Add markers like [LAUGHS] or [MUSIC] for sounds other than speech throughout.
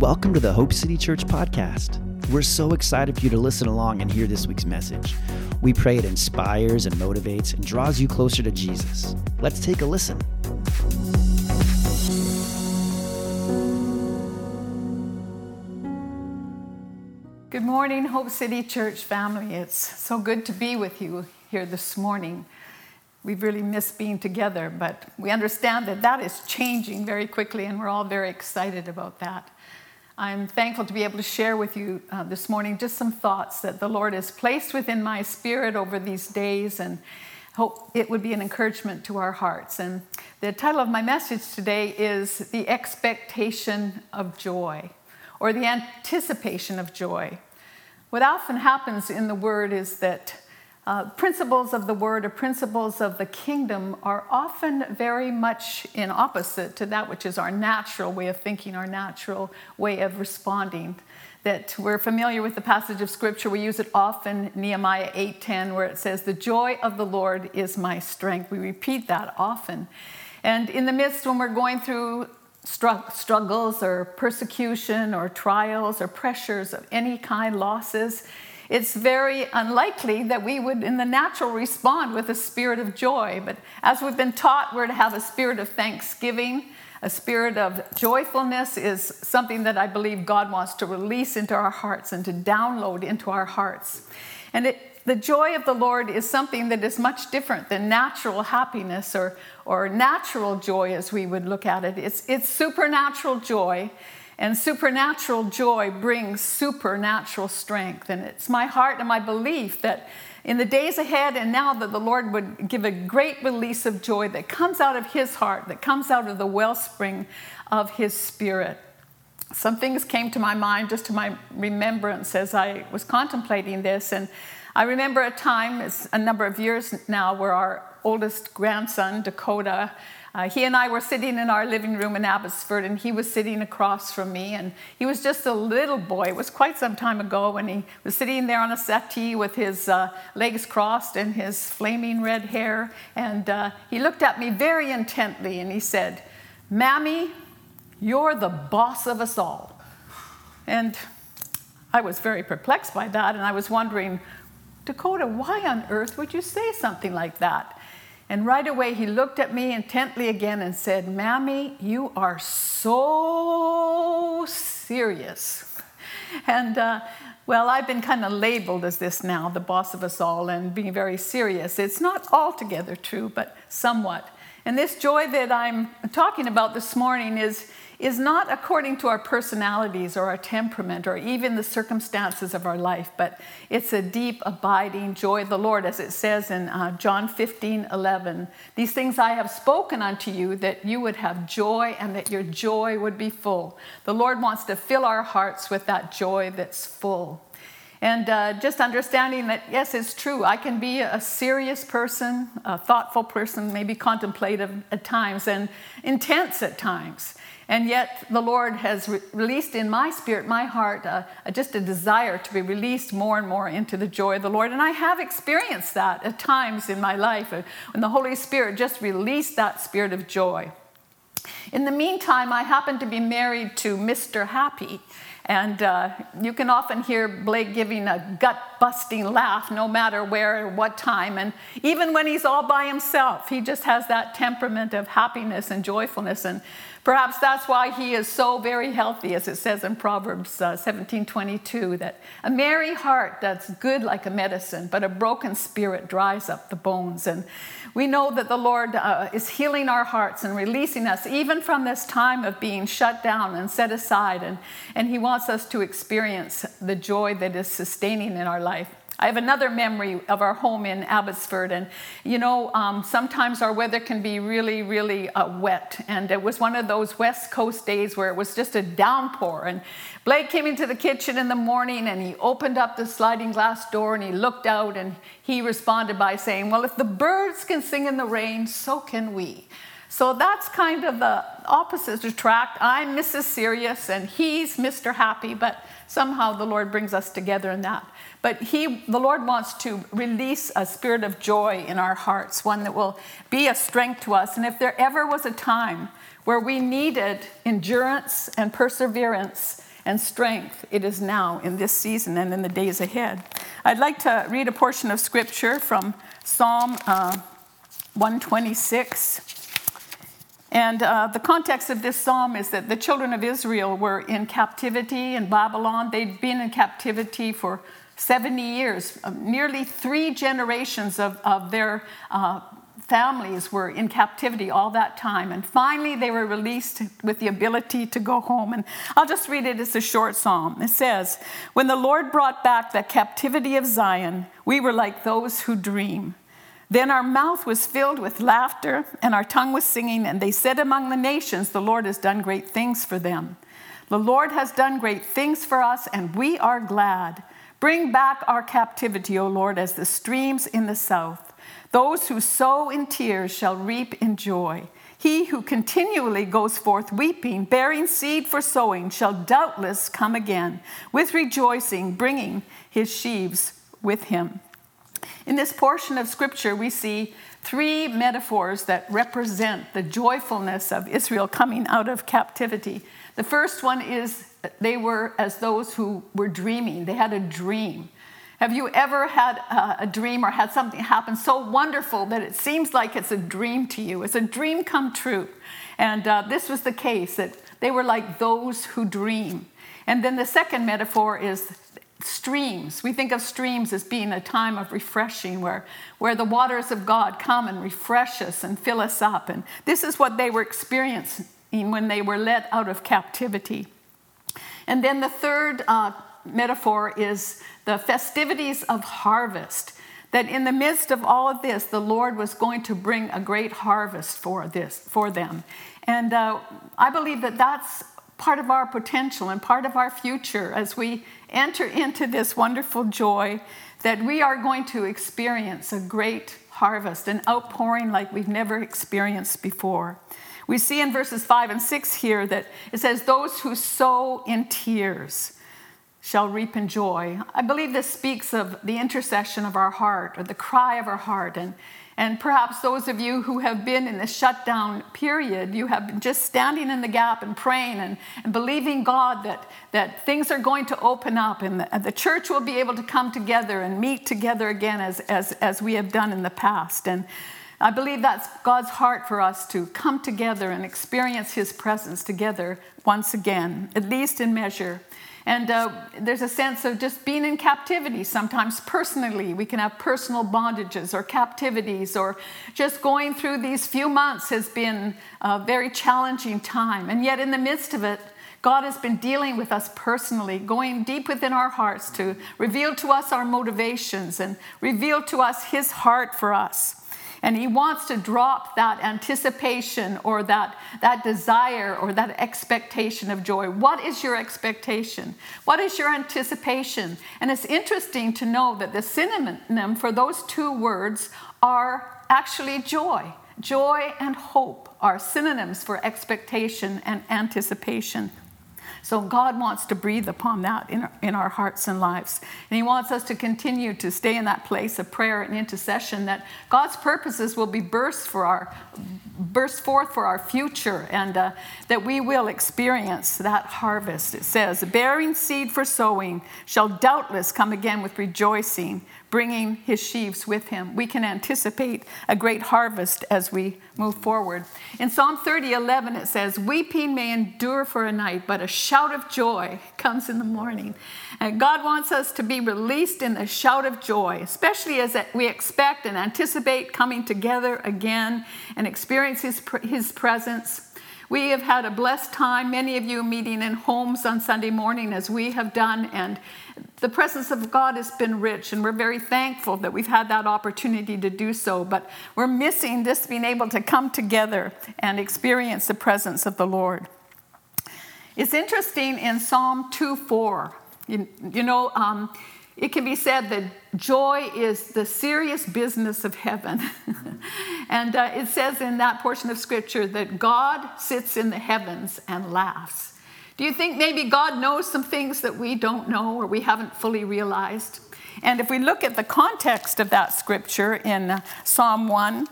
Welcome to the Hope City Church podcast. We're so excited for you to listen along and hear this week's message. We pray it inspires and motivates and draws you closer to Jesus. Let's take a listen. Good morning, Hope City Church family. It's so good to be with you here this morning. We've really missed being together, but we understand that that is changing very quickly, and we're all very excited about that. I'm thankful to be able to share with you uh, this morning just some thoughts that the Lord has placed within my spirit over these days, and hope it would be an encouragement to our hearts. And the title of my message today is The Expectation of Joy, or the anticipation of joy. What often happens in the Word is that uh, principles of the word or principles of the kingdom are often very much in opposite to that which is our natural way of thinking, our natural way of responding. That we're familiar with the passage of scripture, we use it often, Nehemiah 8:10, where it says, "The joy of the Lord is my strength." We repeat that often. And in the midst when we're going through struggles or persecution or trials or pressures of any kind, losses, it's very unlikely that we would, in the natural, respond with a spirit of joy. But as we've been taught, we're to have a spirit of thanksgiving. A spirit of joyfulness is something that I believe God wants to release into our hearts and to download into our hearts. And it, the joy of the Lord is something that is much different than natural happiness or, or natural joy as we would look at it. It's, it's supernatural joy and supernatural joy brings supernatural strength. And it's my heart and my belief that in the days ahead and now that the Lord would give a great release of joy that comes out of His heart, that comes out of the wellspring of His Spirit. Some things came to my mind, just to my remembrance as I was contemplating this. And I remember a time, it's a number of years now, where our oldest grandson, Dakota, uh, he and I were sitting in our living room in Abbotsford, and he was sitting across from me. And he was just a little boy. It was quite some time ago when he was sitting there on a settee with his uh, legs crossed and his flaming red hair. And uh, he looked at me very intently and he said, Mammy, you're the boss of us all. And I was very perplexed by that, and I was wondering, Dakota, why on earth would you say something like that? And right away, he looked at me intently again and said, Mammy, you are so serious. And uh, well, I've been kind of labeled as this now, the boss of us all, and being very serious. It's not altogether true, but somewhat. And this joy that I'm talking about this morning is is not according to our personalities or our temperament or even the circumstances of our life, but it's a deep, abiding joy of the Lord, as it says in uh, John 15 11. These things I have spoken unto you that you would have joy and that your joy would be full. The Lord wants to fill our hearts with that joy that's full. And uh, just understanding that, yes, it's true. I can be a serious person, a thoughtful person, maybe contemplative at times, and intense at times. And yet, the Lord has re- released in my spirit, my heart, uh, just a desire to be released more and more into the joy of the Lord. And I have experienced that at times in my life uh, when the Holy Spirit just released that spirit of joy. In the meantime, I happen to be married to Mr. Happy. And uh, you can often hear Blake giving a gut busting laugh no matter where or what time. And even when he's all by himself, he just has that temperament of happiness and joyfulness. And Perhaps that's why he is so very healthy, as it says in Proverbs uh, 17 22, that a merry heart that's good like a medicine, but a broken spirit dries up the bones. And we know that the Lord uh, is healing our hearts and releasing us even from this time of being shut down and set aside. And, and he wants us to experience the joy that is sustaining in our life. I have another memory of our home in Abbotsford, and you know, um, sometimes our weather can be really, really uh, wet. And it was one of those West Coast days where it was just a downpour. And Blake came into the kitchen in the morning and he opened up the sliding glass door and he looked out and he responded by saying, Well, if the birds can sing in the rain, so can we. So that's kind of the opposite attract. I'm Mrs. Serious and he's Mr. Happy, but somehow the Lord brings us together in that. But he, the Lord wants to release a spirit of joy in our hearts, one that will be a strength to us. And if there ever was a time where we needed endurance and perseverance and strength it is now in this season and in the days ahead. I'd like to read a portion of scripture from Psalm uh, 126. And uh, the context of this psalm is that the children of Israel were in captivity in Babylon. They'd been in captivity for 70 years. Uh, nearly three generations of, of their uh, families were in captivity all that time. And finally, they were released with the ability to go home. And I'll just read it. It's a short psalm. It says, When the Lord brought back the captivity of Zion, we were like those who dream. Then our mouth was filled with laughter, and our tongue was singing, and they said among the nations, The Lord has done great things for them. The Lord has done great things for us, and we are glad. Bring back our captivity, O Lord, as the streams in the south. Those who sow in tears shall reap in joy. He who continually goes forth weeping, bearing seed for sowing, shall doubtless come again with rejoicing, bringing his sheaves with him. In this portion of scripture, we see three metaphors that represent the joyfulness of Israel coming out of captivity. The first one is they were as those who were dreaming, they had a dream. Have you ever had a, dream or had something happen so wonderful that it seems like it's a dream to you? It's a dream come true. And uh, this was the case that they were like those who dream. And then the second metaphor is streams. We think of streams as being a time of refreshing where, where the waters of God come and refresh us and fill us up. And this is what they were experiencing when they were let out of captivity. And then the third uh, metaphor is the festivities of harvest. That in the midst of all of this, the Lord was going to bring a great harvest for this for them, and uh, I believe that that's part of our potential and part of our future as we enter into this wonderful joy that we are going to experience a great harvest, an outpouring like we've never experienced before. We see in verses 5 and 6 here that it says, Those who sow in tears shall reap in joy. I believe this speaks of the intercession of our heart or the cry of our heart. And and perhaps those of you who have been in the shutdown period, you have been just standing in the gap and praying and, and believing God that, that things are going to open up and the, the, church will be able to come together and meet together again as, as, as we have done in the past. And I believe that's God's heart for us to come together and experience His presence together once again, at least in measure. And uh, there's a sense of just being in captivity sometimes personally. We can have personal bondages or captivities, or just going through these few months has been a very challenging time. And yet, in the midst of it, God has been dealing with us personally, going deep within our hearts to reveal to us our motivations and reveal to us His heart for us. And he wants to drop that anticipation or that, that desire or that expectation of joy. What is your expectation? What is your anticipation? And it's interesting to know that the synonym for those two words are actually joy. Joy and hope are synonyms for expectation and anticipation. So God wants to breathe upon that in our, in our hearts and lives. And He wants us to continue to stay in that place of prayer and intercession that God's purposes will be burst for our burst forth for our future and uh, that we will experience that harvest. It says, bearing seed for sowing shall doubtless come again with rejoicing, bringing his sheaves with him. We can anticipate a great harvest as we move forward. In Psalm 30, 11, it says, Weeping may endure for a night, but a shout of joy comes in the morning. And God wants us to be released in the shout of joy, especially as we expect and anticipate coming together again and experience his, his presence. We have had a blessed time, many of you meeting in homes on Sunday morning as we have done, and the presence of God has been rich, and we're very thankful that we've had that opportunity to do so. But we're missing this being able to come together and experience the presence of the Lord. It's interesting in Psalm 2 4, you, you know, um, it can be said that joy is the serious business of heaven. [LAUGHS] and uh, it says in that portion of scripture that God sits in the heavens and laughs. Do you think maybe God knows some things that we don't know or we haven't fully realized? And if we look at the context of that scripture in Psalm 1,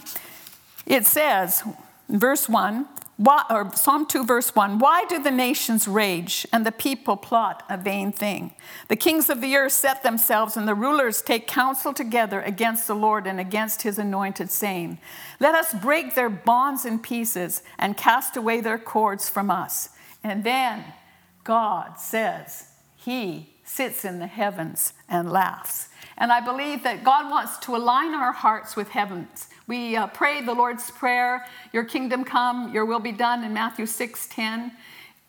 it says, verse 1, Why, or Psalm 2, verse 1 Why do the nations rage and the people plot a vain thing? The kings of the earth set themselves, and the rulers take counsel together against the Lord and against his anointed, saying, Let us break their bonds in pieces and cast away their cords from us. And then God says, He sits in the heavens and laughs. And I believe that God wants to align our hearts with heavens. We uh, pray the Lord's Prayer, Your kingdom come, Your will be done in Matthew 6 10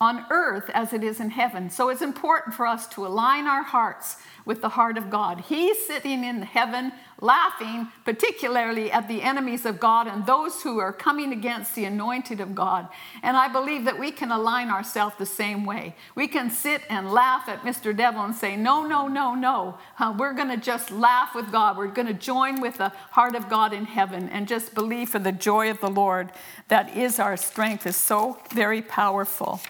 on earth as it is in heaven. So it's important for us to align our hearts with the heart of God. He's sitting in heaven laughing, particularly at the enemies of God and those who are coming against the anointed of God. And I believe that we can align ourselves the same way. We can sit and laugh at Mr. Devil and say, No, no, no, no. Uh, we're going to just laugh with God. We're going to join with the heart of God in heaven and just believe for the joy of the Lord that is our strength, is so very powerful.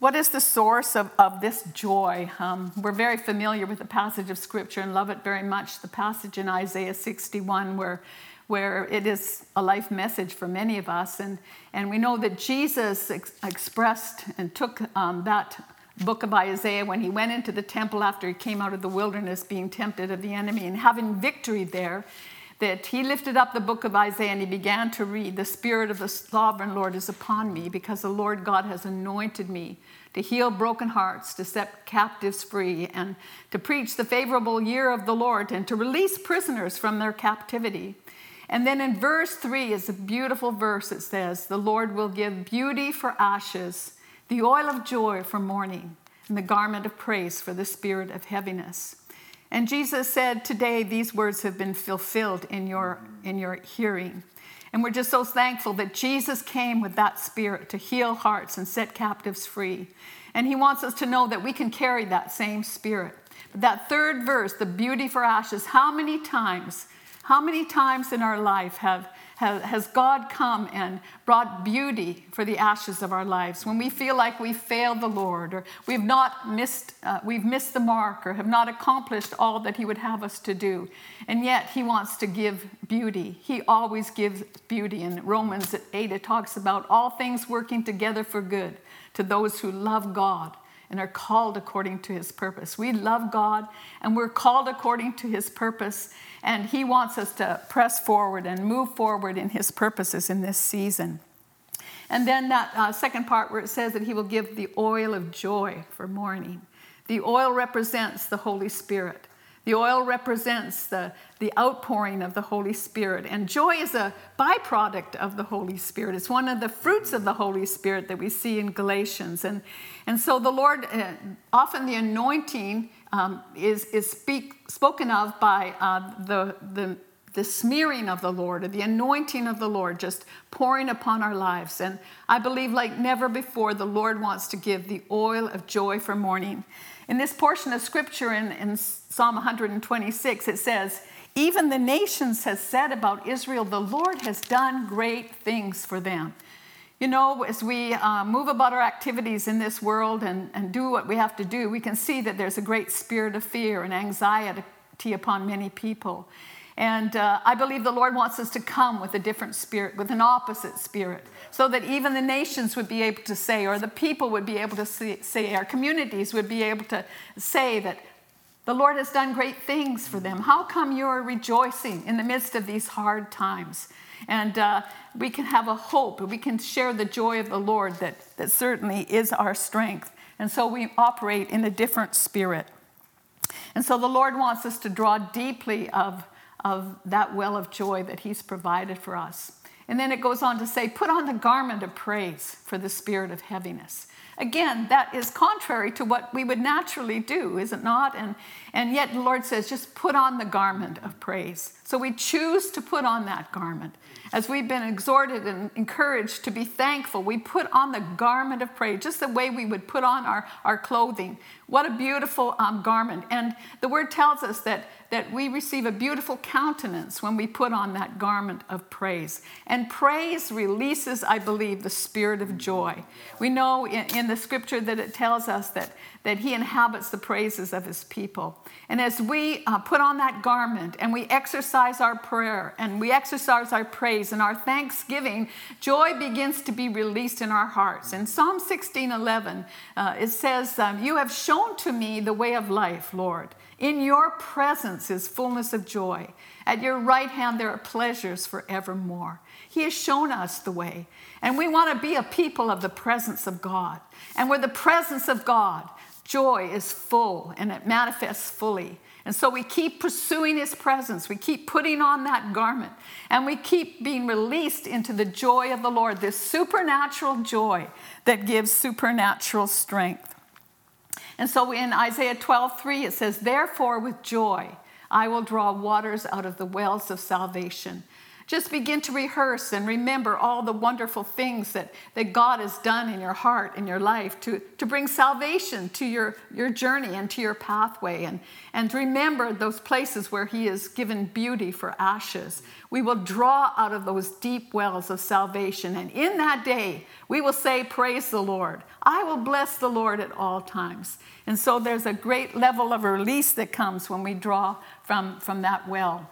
What is the source of, of this joy? Um, we're very familiar with the passage of Scripture and love it very much. The passage in Isaiah 61, where, where it is a life message for many of us. And, and we know that Jesus ex- expressed and took um, that book of Isaiah when he went into the temple after he came out of the wilderness being tempted of the enemy and having victory there that he lifted up the book of Isaiah and he began to read, The Spirit of the sovereign Lord is upon me because the Lord God has anointed me to heal broken hearts, to set captives free, and to preach the favorable year of the Lord, and to release prisoners from their captivity. And then in verse 3 is a beautiful verse. It says, The Lord will give beauty for ashes, the oil of joy for mourning, and the garment of praise for the spirit of heaviness. And Jesus said, Today these words have been fulfilled in your, in your hearing. And we're just so thankful that Jesus came with that spirit to heal hearts and set captives free. And he wants us to know that we can carry that same spirit. But that third verse, the beauty for ashes, how many times, how many times in our life have has God come and brought beauty for the ashes of our lives? When we feel like we failed the Lord, or we've not missed, uh, we've missed the mark, or have not accomplished all that He would have us to do, and yet He wants to give beauty. He always gives beauty. In Romans 8, it talks about all things working together for good to those who love God and are called according to his purpose. We love God and we're called according to his purpose, and he wants us to press forward and move forward in his purposes in this season. And then that uh, second part where it says that he will give the oil of joy for mourning. The oil represents the Holy Spirit. The oil represents the, the outpouring of the Holy Spirit. And joy is a byproduct of the Holy Spirit. It's one of the fruits of the Holy Spirit that we see in Galatians. And, and so the Lord, uh, often the anointing um, is, is speak, spoken of by uh, the, the, the smearing of the Lord or the anointing of the Lord just pouring upon our lives. And I believe, like never before, the Lord wants to give the oil of joy for mourning. In this portion of scripture in, in Psalm 126, it says, Even the nations has said about Israel, the Lord has done great things for them. You know, as we uh, move about our activities in this world and, and do what we have to do, we can see that there's a great spirit of fear and anxiety upon many people. And uh, I believe the Lord wants us to come with a different spirit, with an opposite spirit, so that even the nations would be able to say, or the people would be able to say, our communities would be able to say that the Lord has done great things for them. How come you're rejoicing in the midst of these hard times? And uh, we can have a hope, we can share the joy of the Lord that, that certainly is our strength. And so we operate in a different spirit. And so the Lord wants us to draw deeply of of that well of joy that He's provided for us. And then it goes on to say, put on the garment of praise for the spirit of heaviness. Again, that is contrary to what we would naturally do, is it not? And, and yet the Lord says, just put on the garment of praise. So we choose to put on that garment. As we've been exhorted and encouraged to be thankful, we put on the garment of praise, just the way we would put on our, our clothing. What a beautiful um, garment. And the word tells us that that we receive a beautiful countenance when we put on that garment of praise. And praise releases, I believe, the spirit of joy. We know in, in the scripture that it tells us that, that He inhabits the praises of His people. And as we uh, put on that garment and we exercise our prayer and we exercise our praise and our thanksgiving, joy begins to be released in our hearts. In Psalm 16 11, uh, it says, um, You have shown to me the way of life, Lord. In your presence is fullness of joy. At your right hand there are pleasures forevermore. He has shown us the way. And we want to be a people of the presence of God. And where the presence of God, joy is full and it manifests fully. And so we keep pursuing his presence. We keep putting on that garment. And we keep being released into the joy of the Lord, this supernatural joy that gives supernatural strength. And so in Isaiah 12, 3, it says, Therefore, with joy, I will draw waters out of the wells of salvation. Just begin to rehearse and remember all the wonderful things that, that God has done in your heart, in your life, to, to bring salvation to your, your journey and to your pathway. And, and remember those places where He has given beauty for ashes. We will draw out of those deep wells of salvation. And in that day, we will say, Praise the Lord. I will bless the Lord at all times. And so there's a great level of release that comes when we draw from, from that well.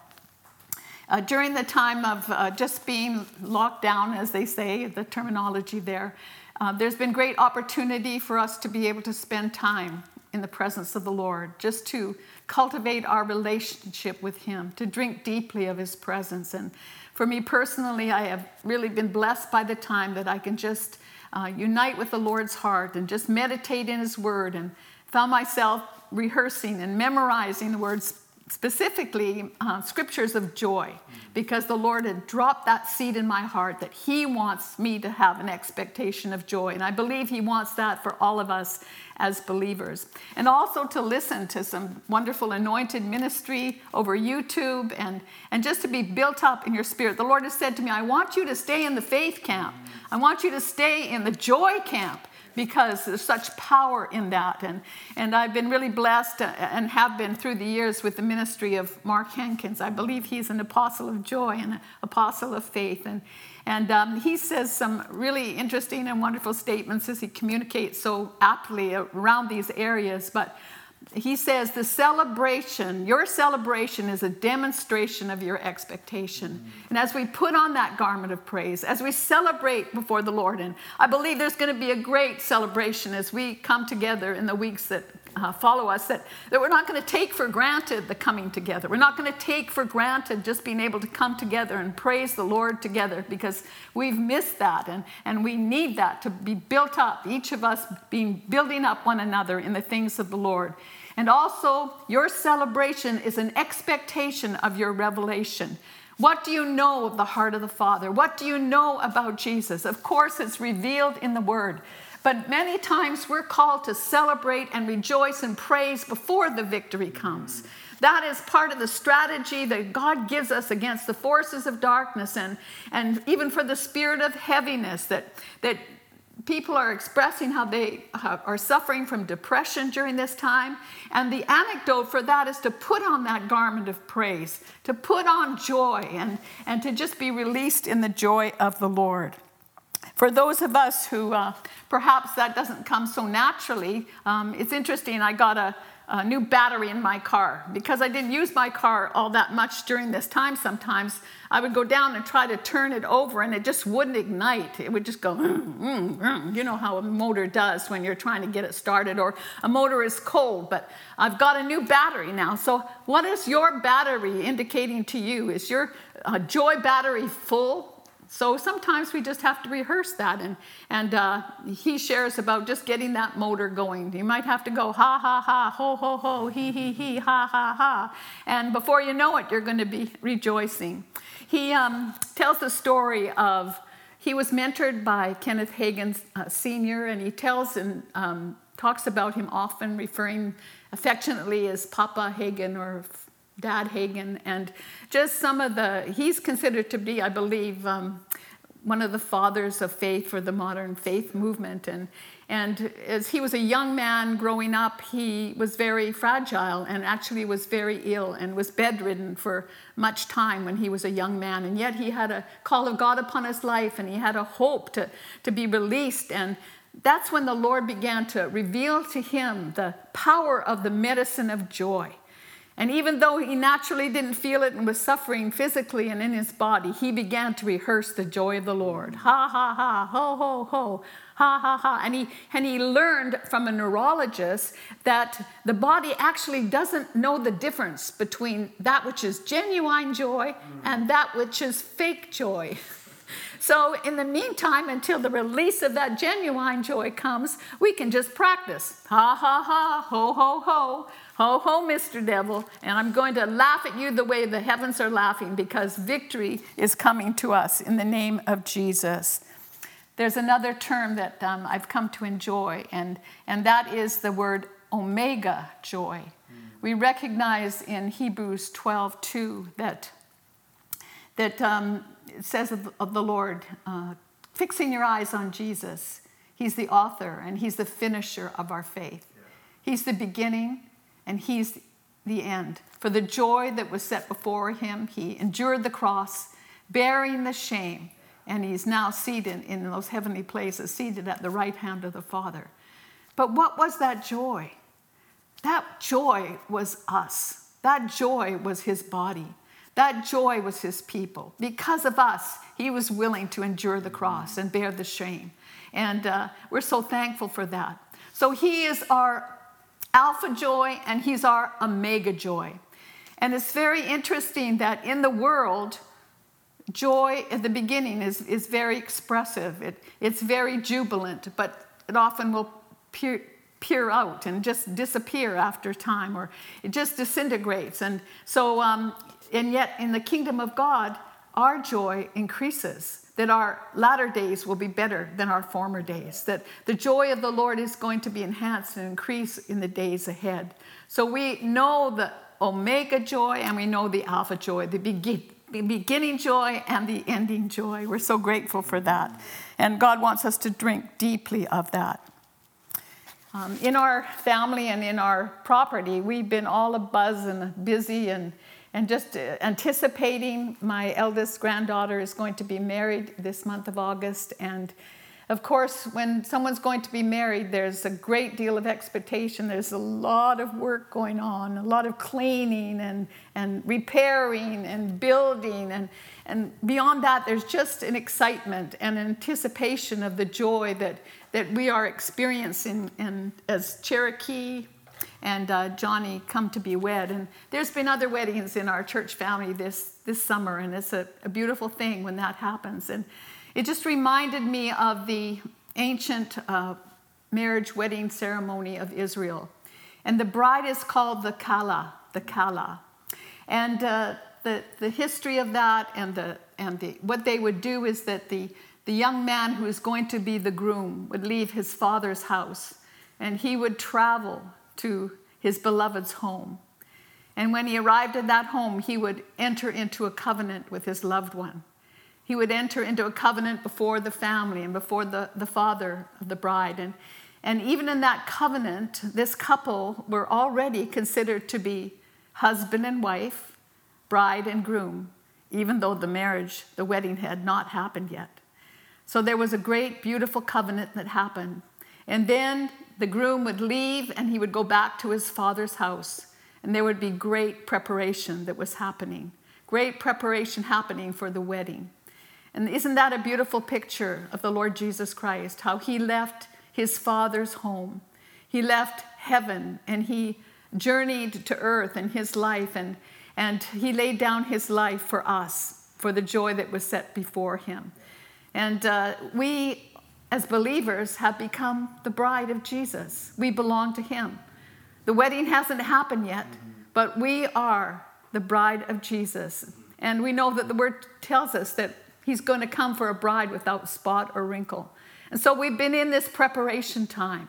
Uh, during the time of uh, just being locked down, as they say, the terminology there, uh, there's been great opportunity for us to be able to spend time in the presence of the Lord, just to cultivate our relationship with Him, to drink deeply of His presence. And for me personally, I have really been blessed by the time that I can just uh, unite with the Lord's heart and just meditate in His Word and found myself rehearsing and memorizing the words specifically uh, scriptures of joy because the Lord had dropped that seed in my heart that He wants me to have an expectation of joy. And I believe He wants that for all of us as believers. And also to listen to some wonderful anointed ministry over YouTube and, and just to be built up in your spirit. The Lord has said to me, I want you to stay in the faith camp, I want you to stay in the joy camp because there's such power in that. And, and I've been really blessed uh, and have been through the years with the ministry of Mark Hankins. I believe he's an apostle of joy and an apostle of faith. And, and um, he says some really interesting and wonderful statements as he communicates so aptly around these areas. But he says the celebration, your celebration is a demonstration of your expectation. Mm-hmm. And as we put on that garment of praise, as we celebrate before the Lord, and I believe there's going to be a great celebration as we come together in the weeks that uh, follow us, that, that we're not going to take for granted the coming together. We're not going to take for granted just being able to come together and praise the Lord together because we've missed that and, and we need that to be built up, each of us being building up one another in the things of the Lord. And also, your celebration is an expectation of your revelation. What do you know of the heart of the Father? What do you know about Jesus? Of course, it's revealed in the Word. But many times we're called to celebrate and rejoice and praise before the victory comes. That is part of the strategy that God gives us against the forces of darkness and, and even for the spirit of heaviness that, that people are expressing how they uh, are suffering from depression during this time. And the anecdote for that is to put on that garment of praise, to put on joy, and, and to just be released in the joy of the Lord. For those of us who uh, perhaps that doesn't come so naturally, um, it's interesting. I got a, a new battery in my car. Because I didn't use my car all that much during this time sometimes, I would go down and try to turn it over and it just wouldn't ignite. It would just go, mm, mm, mm. you know how a motor does when you're trying to get it started, or a motor is cold. But I've got a new battery now. So, what is your battery indicating to you? Is your uh, joy battery full? So sometimes we just have to rehearse that. And, and uh, he shares about just getting that motor going. You might have to go ha, ha, ha, ho, ho, ho, he, he, he, ha, ha, ha. And before you know it, you're going to be rejoicing. He um, tells the story of he was mentored by Kenneth Hagin uh, Sr., and he tells and um, talks about him often, referring affectionately as Papa Hagin or Dad Hagin, and just some of the, he's considered to be, I believe, um, one of the fathers of faith for the modern faith movement. And, and as he was a young man growing up, he was very fragile and actually was very ill and was bedridden for much time when he was a young man. And yet he had a call of God upon his life and he had a hope to, to be released. And that's when the Lord began to reveal to him the power of the medicine of joy And even though he naturally didn't feel it and was suffering physically and in his body, he began to rehearse the joy of the Lord. Ha, ha, ha, ho, ho, ho, ha, ha, ha. And he, and he learned from a neurologist that the body actually doesn't know the difference between that which is genuine joy and that which is fake joy. [LAUGHS] So, in the meantime, until the release of that genuine joy comes, we can just practice. Ha, ha, ha, ho, ho, ho. Ho, ho, Mr. Devil, and I'm going to laugh at you the way the heavens are laughing because victory is coming to us in the name of Jesus. There's another term that um, I've come to enjoy, and, and that is the word omega joy. We recognize in Hebrews 12 2 that, that um, it says of, of the Lord, uh, fixing your eyes on Jesus. He's the author and He's the finisher of our faith. He's the beginning and he's the end. For the joy that was set before him, he endured the cross, bearing the shame, and he's now seated in those heavenly places, seated at the right hand of the Father. But what was that joy? That joy was us. That joy was his body. That joy was his people. Because of us, he was willing to endure the cross and bear the shame. And uh, we're so thankful for that. So he is our alpha joy and he's our omega joy. And it's very interesting that in the world, joy at the beginning is, is very expressive, it, it's very jubilant, but it often will peer, peer out and just disappear after time, or it just disintegrates. And so, um, and yet in the kingdom of God, our joy increases that our latter days will be better than our former days, that the joy of the Lord is going to be enhanced and increase in the days ahead. So we know the omega joy and we know the alpha joy, the, the beginning joy and the ending joy. We're so grateful for that. And God wants us to drink deeply of that. Um, in our family and in our property, we've been all a buzz and busy and and just uh, anticipating my eldest granddaughter is going to be married this month of August. And of course, when someone's going to be married, there's a great deal of expectation. There's a lot of work going on, a lot of cleaning and, and repairing and building. And, and beyond that, there's just an excitement and anticipation of the joy that, that we are experiencing and as Cherokee and uh, Johnny come to be wed. And there's been other weddings in our church family this, this summer, and it's a, a beautiful thing when that happens. And it just reminded me of the ancient uh, marriage wedding ceremony of Israel. And the bride is called the Kala, the Kala. And uh, the, the history of that and, the, and the, what they would do is that the, the young man who is going to be the groom would leave his father's house and he would travel to his beloved's home. And when he arrived at that home, he would enter into a covenant with his loved one. He would enter into a covenant before the family and before the, the father of the bride. And, and even in that covenant, this couple were already considered to be husband and wife, bride and groom, even though the marriage, the wedding had not happened yet. So there was a great, beautiful covenant that happened. And then the groom would leave and he would go back to his father's house, and there would be great preparation that was happening, great preparation happening for the wedding. And isn't that a beautiful picture of the Lord Jesus Christ? How he left his father's home, he left heaven, and he journeyed to earth in his life, and, and he laid down his life for us, for the joy that was set before him. And uh, we as believers, have become the bride of Jesus. We belong to Him. The wedding hasn't happened yet, but we are the bride of Jesus. And we know that the word tells us that He's going to come for a bride without spot or wrinkle. And so we've been in this preparation time.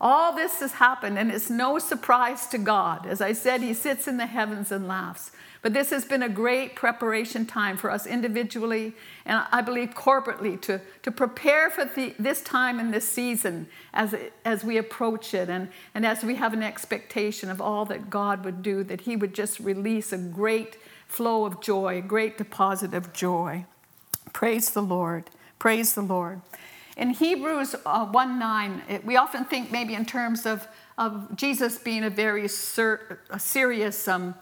All this has happened, and it's no surprise to God. As I said, He sits in the heavens and laughs. But this has been a great preparation time for us individually and I believe corporately to, to prepare for the, this time and this season as, as we approach it and, and as we have an expectation of all that God would do, that He would just release a great flow of joy, a great deposit of joy. Praise the Lord. Praise the Lord. In Hebrews uh, 1 9, it, we often think maybe in terms of, of Jesus being a very ser- a serious, um,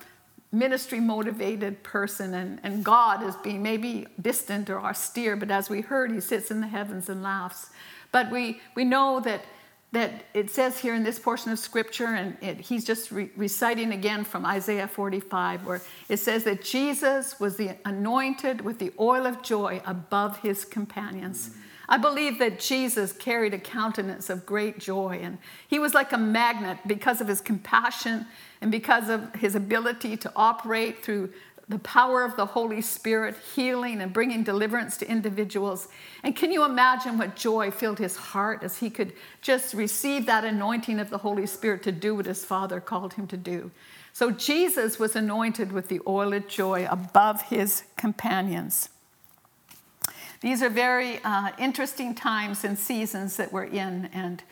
ministry motivated person, and, and God as being maybe distant or austere, but as we heard, he sits in the heavens and laughs. But we, we know that that it says here in this portion of scripture, and it, he's just re- reciting again from Isaiah 45, where it says that Jesus was the anointed with the oil of joy above his companions. I believe that Jesus carried a countenance of great joy, and he was like a magnet because of his compassion and because of his ability to operate through the power of the Holy Spirit, healing and bringing deliverance to individuals. And can you imagine what joy filled his heart as he could just receive that anointing of the Holy Spirit to do what his Father called him to do? So Jesus was anointed with the oil of joy above his companions. These are very uh, interesting times and seasons that we're in. And,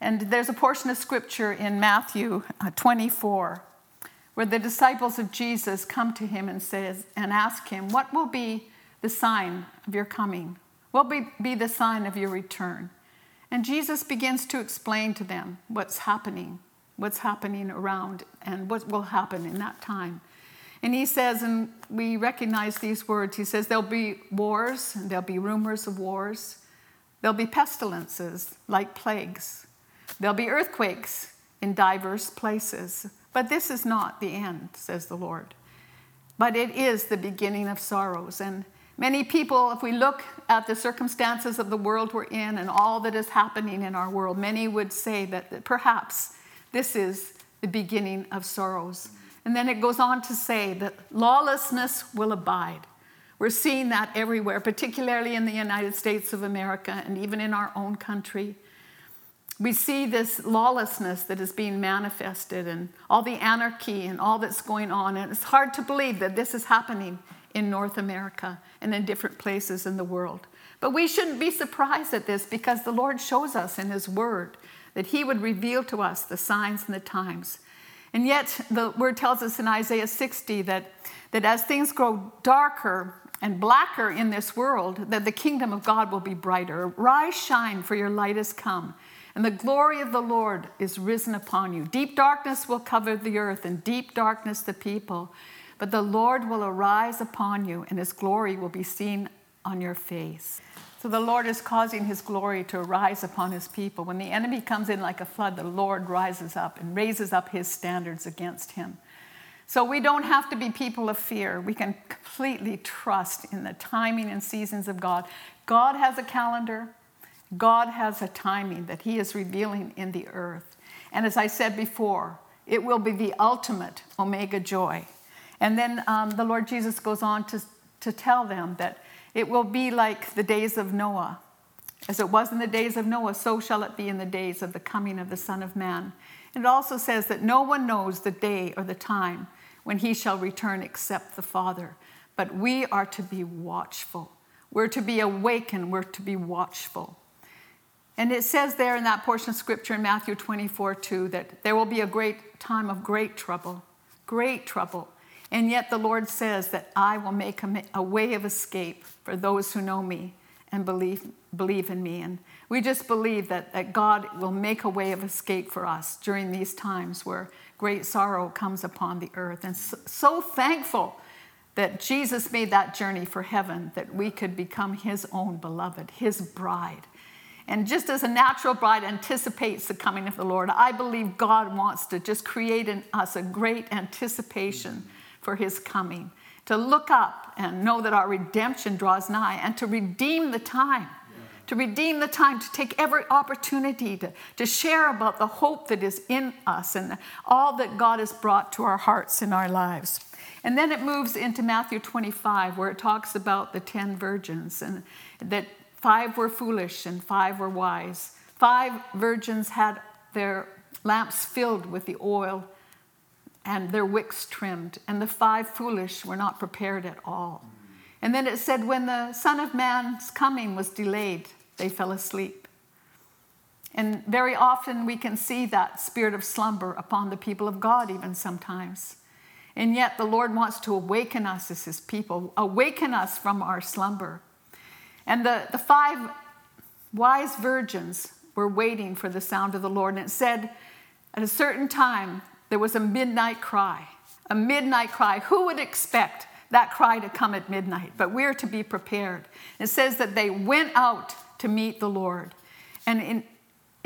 and there's a portion of scripture in Matthew uh, 24 where the disciples of Jesus come to him and says and ask him, "What will be the sign of your coming? What will be the sign of your return?" And Jesus begins to explain to them what's happening, what's happening around, and what will happen in that time. And he says, and we recognize these words, he says, There'll be wars, and there'll be rumors of wars. There'll be pestilences like plagues. There'll be earthquakes in diverse places. But this is not the end, says the Lord. But it is the beginning of sorrows. And many people, if we look at the circumstances of the world we're in and all that is happening in our world, many would say that, that perhaps this is the beginning of sorrows. And then it goes on to say that lawlessness will abide. We're seeing that everywhere, particularly in the United States of America and even in our own country we see this lawlessness that is being manifested and all the anarchy and all that's going on. And it's hard to believe that this is happening in North America and in different places in the world. But we shouldn't be surprised at this because the Lord shows us in His Word that He would reveal to us the signs and the times. And yet, the Word tells us in Isaiah 60 that, that as things grow darker and blacker in this world, that the kingdom of God will be brighter. Rise, shine, for your light has come and the glory of the Lord is risen upon you. Deep darkness will cover the earth, and deep darkness the people. But the Lord will arise upon you, and his glory will be seen on your face. So the Lord is causing his glory to arise upon his people. When the enemy comes in like a flood, the Lord rises up and raises up his standards against him. So we don't have to be people of fear. We can completely trust in the timing and seasons of God. God has a calendar. God has a timing that He is revealing in the earth. And as I said before, it will be the ultimate omega joy. And then um, the Lord Jesus goes on to, to tell them that it will be like the days of Noah. As it was in the days of Noah, so shall it be in the days of the coming of the Son of Man. And it also says that no one knows the day or the time when he shall return except the Father. But we are to be watchful. We're to be awakened. We're to be watchful. And it says there in that portion of scripture in Matthew 24, 2, that there will be a great time of great trouble, great trouble. And yet the Lord says that I will make a, way of escape for those who know me and believe, believe in me. And we just believe that, that God will make a way of escape for us during these times where great sorrow comes upon the earth. And so, so thankful that Jesus made that journey for heaven, that we could become his own beloved, his bride. And just as a natural bride anticipates the coming of the Lord, I believe God wants to just create in us a great anticipation for his coming, to look up and know that our redemption draws nigh, and to redeem the time. To redeem the time, to take every opportunity to, to share about the hope that is in us and all that God has brought to our hearts and our lives. And then it moves into Matthew 25, where it talks about the 10 virgins and that Five were foolish and five were wise. Five virgins had their lamps filled with the oil and their wicks trimmed, and the five foolish were not prepared at all. And then it said, when the Son of Man's coming was delayed, they fell asleep. And very often we can see that spirit of slumber upon the people of God, even sometimes. And yet the Lord wants to awaken us as His people, awaken us from our slumber. And the, the five wise virgins were waiting for the sound of the Lord. And it said, at a certain time, there was a midnight cry. A midnight cry. Who would expect that cry to come at midnight? But we're to be prepared. It says that they went out to meet the Lord. And in,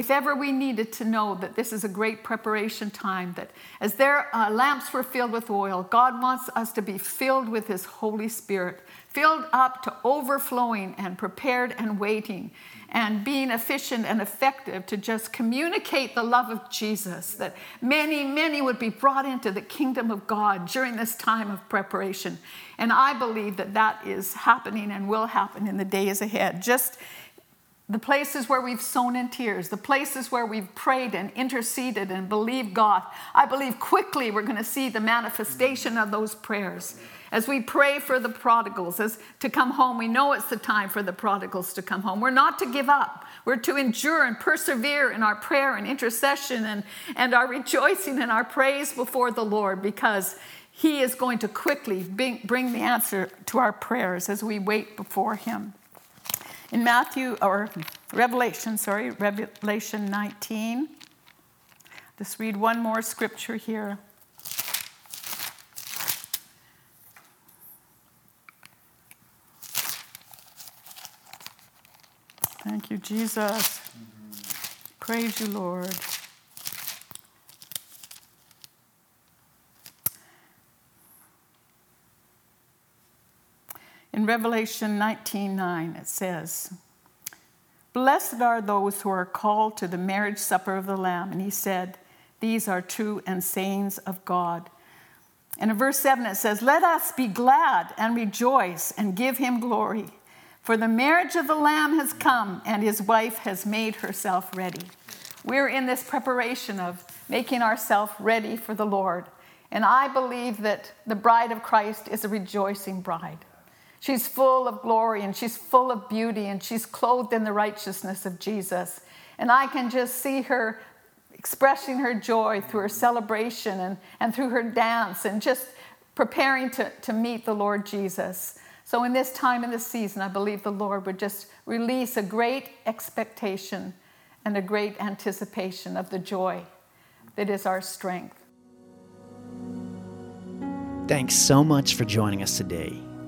if ever we needed to know that this is a great preparation time, that as their uh, lamps were filled with oil, God wants us to be filled with His Holy Spirit, filled up to overflowing and prepared and waiting and being efficient and effective to just communicate the love of Jesus, that many, many would be brought into the kingdom of God during this time of preparation. And I believe that that is happening and will happen in the days ahead. Just the places where we've sown in tears, the places where we've prayed and interceded and believed God, I believe quickly we're going to see the manifestation of those prayers. As we pray for the prodigals as to come home, we know it's the time for the prodigals to come home. We're not to give up. We're to endure and persevere in our prayer and intercession and, and our rejoicing and our praise before the Lord because He is going to quickly bring, bring the answer to our prayers as we wait before Him. In Matthew, or Revelation, sorry, Revelation 19, just read one more scripture here. Thank you, Jesus. Mm-hmm. Praise you, Lord. In Revelation 19:9 it says, "Blessed are those who are called to the marriage supper of the Lamb." And he said, "These are true and sayings of God." And in verse 7 it says, "Let us be glad and rejoice and give him glory, for the marriage of the Lamb has come and his wife has made herself ready." We're in this preparation of making ourselves ready for the Lord. And I believe that the bride of Christ is a rejoicing bride. She's full of glory and she's full of beauty and she's clothed in the righteousness of Jesus. And I can just see her expressing her joy through her celebration and, and through her dance and just preparing to, to meet the Lord Jesus. So, in this time in this season, I believe the Lord would just release a great expectation and a great anticipation of the joy that is our strength. Thanks so much for joining us today.